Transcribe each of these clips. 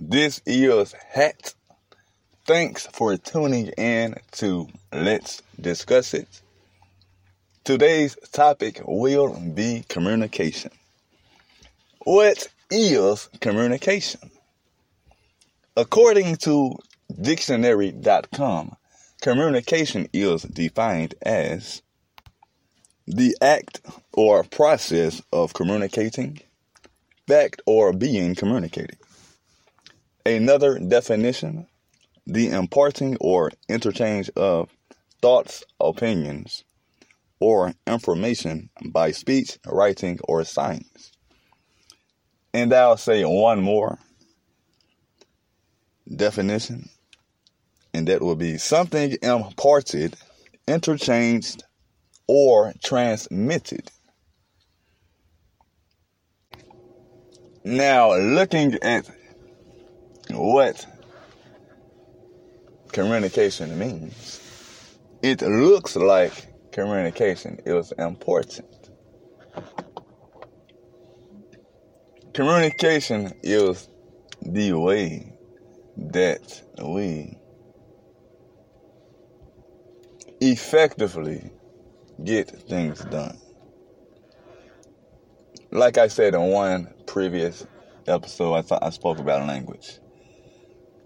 this is Hat. Thanks for tuning in to Let's Discuss It. Today's topic will be communication. What is communication? According to dictionary.com, communication is defined as the act or process of communicating, fact or being communicated. Another definition, the imparting or interchange of thoughts, opinions, or information by speech, writing, or signs. And I'll say one more definition, and that will be something imparted, interchanged, or transmitted. Now, looking at what communication means, it looks like communication is important. Communication is the way that we effectively get things done. Like I said in one previous episode, I thought I spoke about language.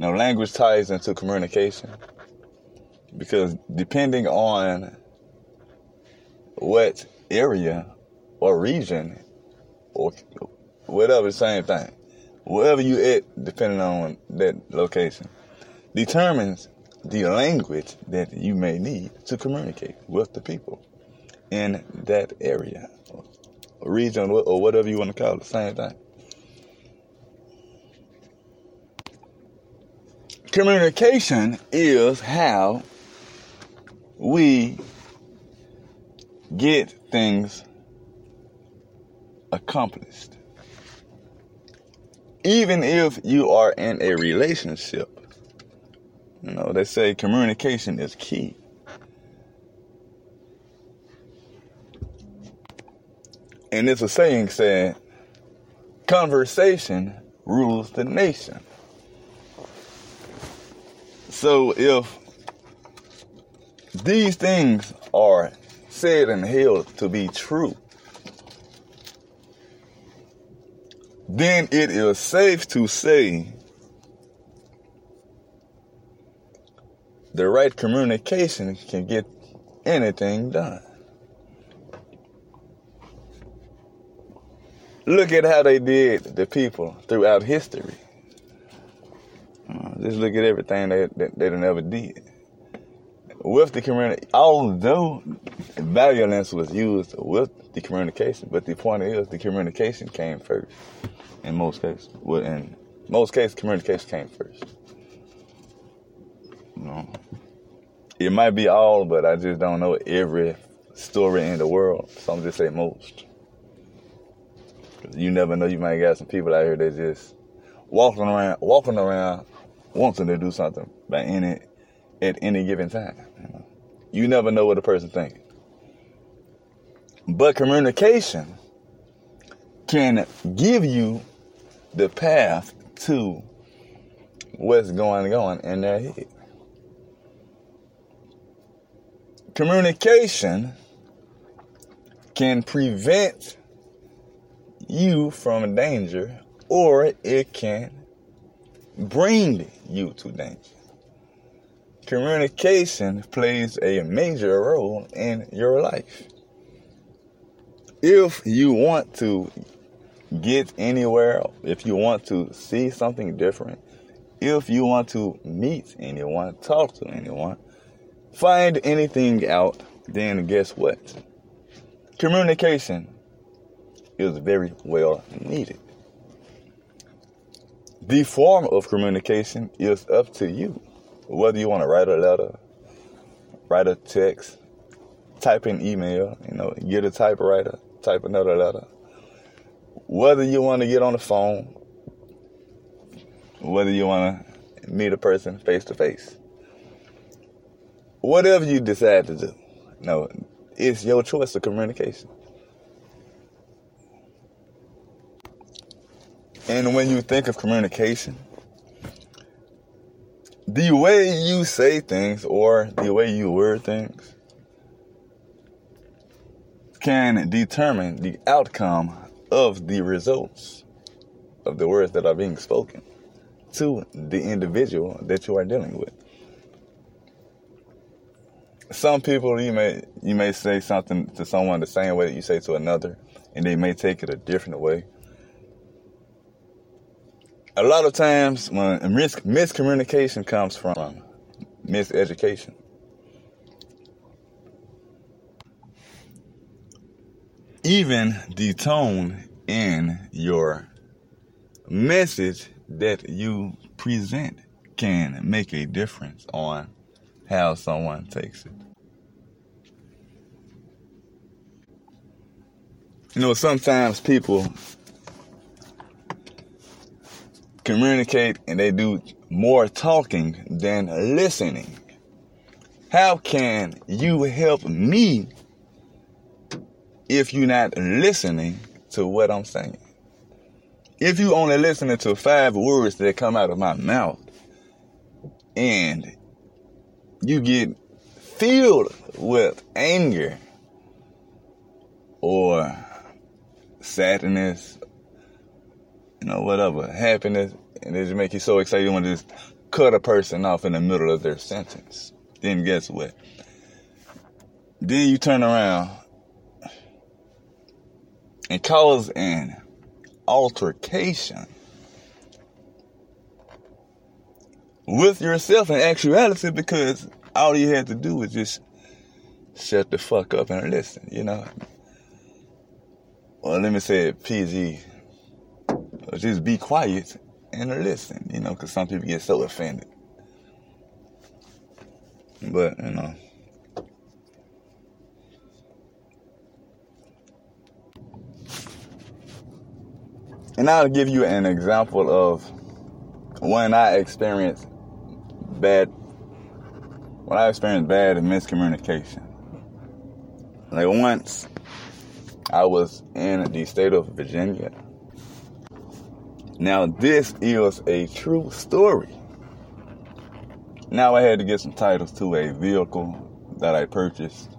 Now, language ties into communication because depending on what area or region or whatever, the same thing, wherever you at, depending on that location, determines the language that you may need to communicate with the people in that area, or region, or whatever you want to call it, the same thing. Communication is how we get things accomplished. Even if you are in a relationship, you know, they say communication is key. And it's a saying saying, conversation rules the nation. So if these things are said and held to be true, then it is safe to say the right communication can get anything done. Look at how they did the people throughout history. Just look at everything they, they, they never did. With the community, although violence was used with the communication, but the point is the communication came first in most cases. Well, in most cases, communication came first. Know, it might be all, but I just don't know every story in the world. So I'm just say most. You never know. You might got some people out here that just walking around, walking around, wanting to do something by any at any given time. You, never know what a person's thinking. But communication can give you the path to what's going on in their head. Communication can prevent you from danger or it can bring you to danger. Communication plays a major role in your life. If you want to get anywhere, if you want to see something different, if you want to meet anyone, talk to anyone, find anything out, then guess what? Communication is very well needed. The form of communication is up to you. Whether you want to write a letter, write a text, type an email, you know, get a typewriter, type another letter. Whether you want to get on the phone, whether you want to meet a person face to face. Whatever you decide to do, no, it's your choice of communication. And when you think of communication, the way you say things or the way you word things can determine the outcome of the results of the words that are being spoken to the individual that you are dealing with. Some people you may you may say something to someone the same way that you say to another, and they may take it a different way. A lot of times when mis- miscommunication comes from miseducation. Even the tone in your message that you present can make a difference on how someone takes it. You know, sometimes people communicate and they do more talking than listening. How can you help me if you're not listening to what I'm saying? If you only listening to five words that come out of my mouth and you get filled with anger or sadness, you know, whatever, happiness, and it just make you so excited you want to just cut a person off in the middle of their sentence. Then guess what? Then you turn around and cause an altercation with yourself in actuality because all you had to do was just shut the fuck up and listen, you know. Well, let me say it PG. Just be quiet and listen, you know, because some people get so offended. But, you know. And I'll give you an example of when I experienced bad, when I experienced bad miscommunication. Like once I was in the state of Virginia. Now this is a true story. Now I had to get some titles to a vehicle that I purchased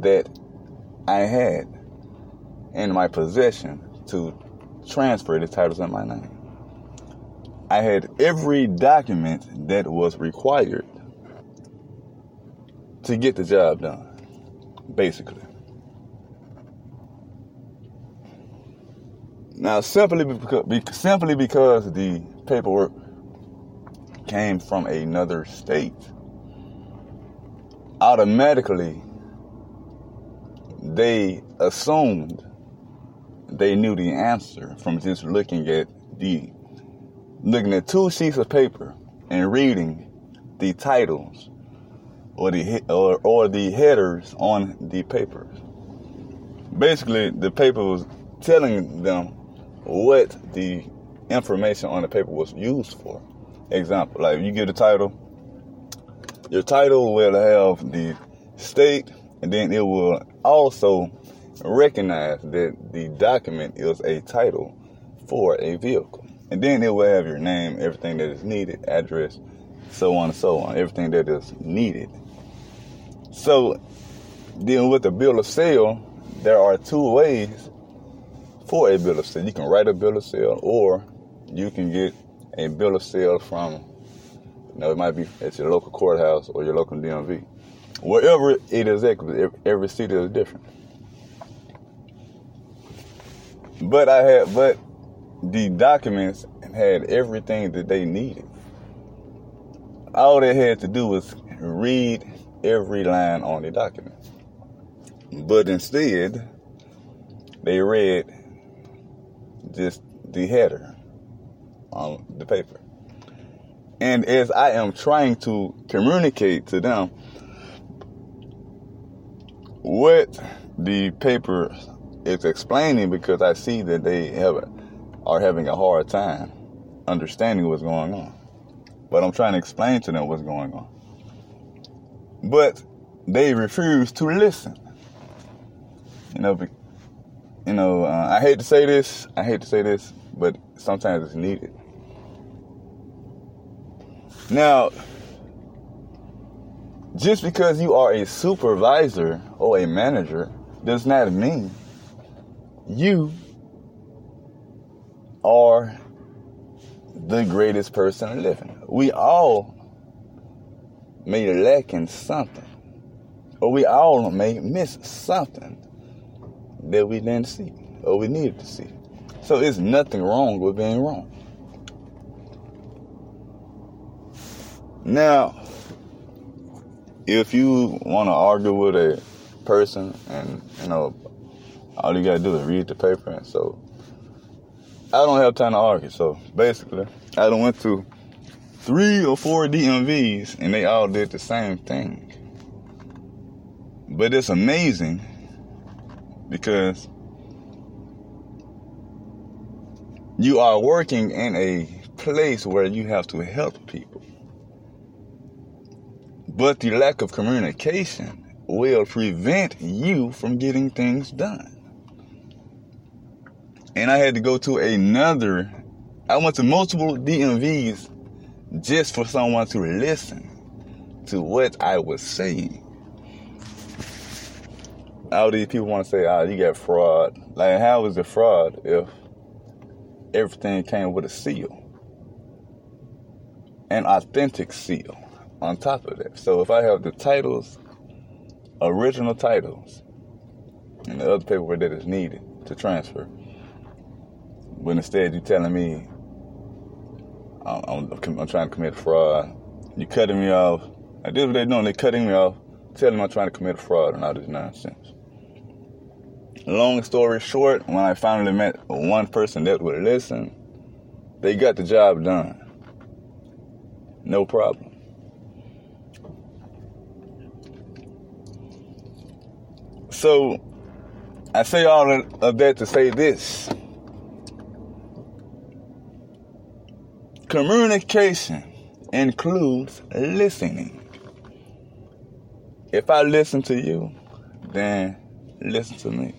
that I had in my possession to transfer the titles in my name. I had every document that was required to get the job done, basically. Now, simply because, simply because the paperwork came from another state, automatically they assumed they knew the answer from just looking at the looking at two sheets of paper and reading the titles or the or, or the headers on the papers. Basically, the paper was telling them what the information on the paper was used for. Example, like you get a title, your title will have the state, and then it will also recognize that the document is a title for a vehicle. And then it will have your name, everything that is needed, address, so on and so on, everything that is needed. So, dealing with a bill of sale, there are two ways for a bill of sale. You can write a bill of sale, or you can get a bill of sale from, you know, it might be at your local courthouse or your local DMV. Wherever it is every city is different. But I had, but the documents had everything that they needed. All they had to do was read every line on the document. But instead, they read just the header on the paper. And as I am trying to communicate to them what the paper is explaining, because I see that they have are having a hard time understanding what's going on. But I'm trying to explain to them what's going on. But they refuse to listen. You know, you know, uh, I hate to say this, I hate to say this, but sometimes it's needed. Now, just because you are a supervisor or a manager does not mean you are the greatest person living. We all may lack in something, or we all may miss something that we didn't see or we needed to see. So it's nothing wrong with being wrong. Now, if you want to argue with a person and, you know, all you got to do is read the paper. And so I don't have time to argue. So basically, I went to three or four DMVs and they all did the same thing. But it's amazing because you are working in a place where you have to help people. But the lack of communication will prevent you from getting things done. And I had to go to another, I went to multiple DMVs just for someone to listen to what I was saying. All these people want to say, oh, you got fraud. Like, how is it fraud if everything came with a seal? An authentic seal on top of that. So if I have the titles, original titles, and the other paperwork that is needed to transfer, but instead you're telling me I'm, I'm, I'm trying to commit fraud. you're cutting me off. I is what they're doing. They're cutting me off, telling me I'm trying to commit fraud and all this nonsense. Long story short, when I finally met one person that would listen, they got the job done. No problem. So, I say all of that to say this. Communication includes listening. If I listen to you, then listen to me.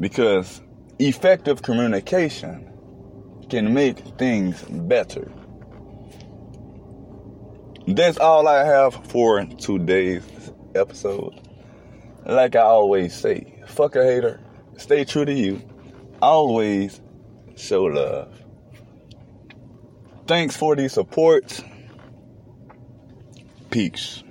Because effective communication can make things better. That's all I have for today's episode. Like I always say, fuck a hater, stay true to you, always show love. Thanks for the support. Peace.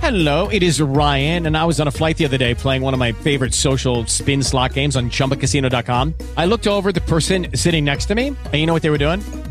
Hello, it is Ryan, and I was on a flight the other day playing one of my favorite social spin slot games on chumbacasino.com. I looked over the person sitting next to me, and you know what they were doing?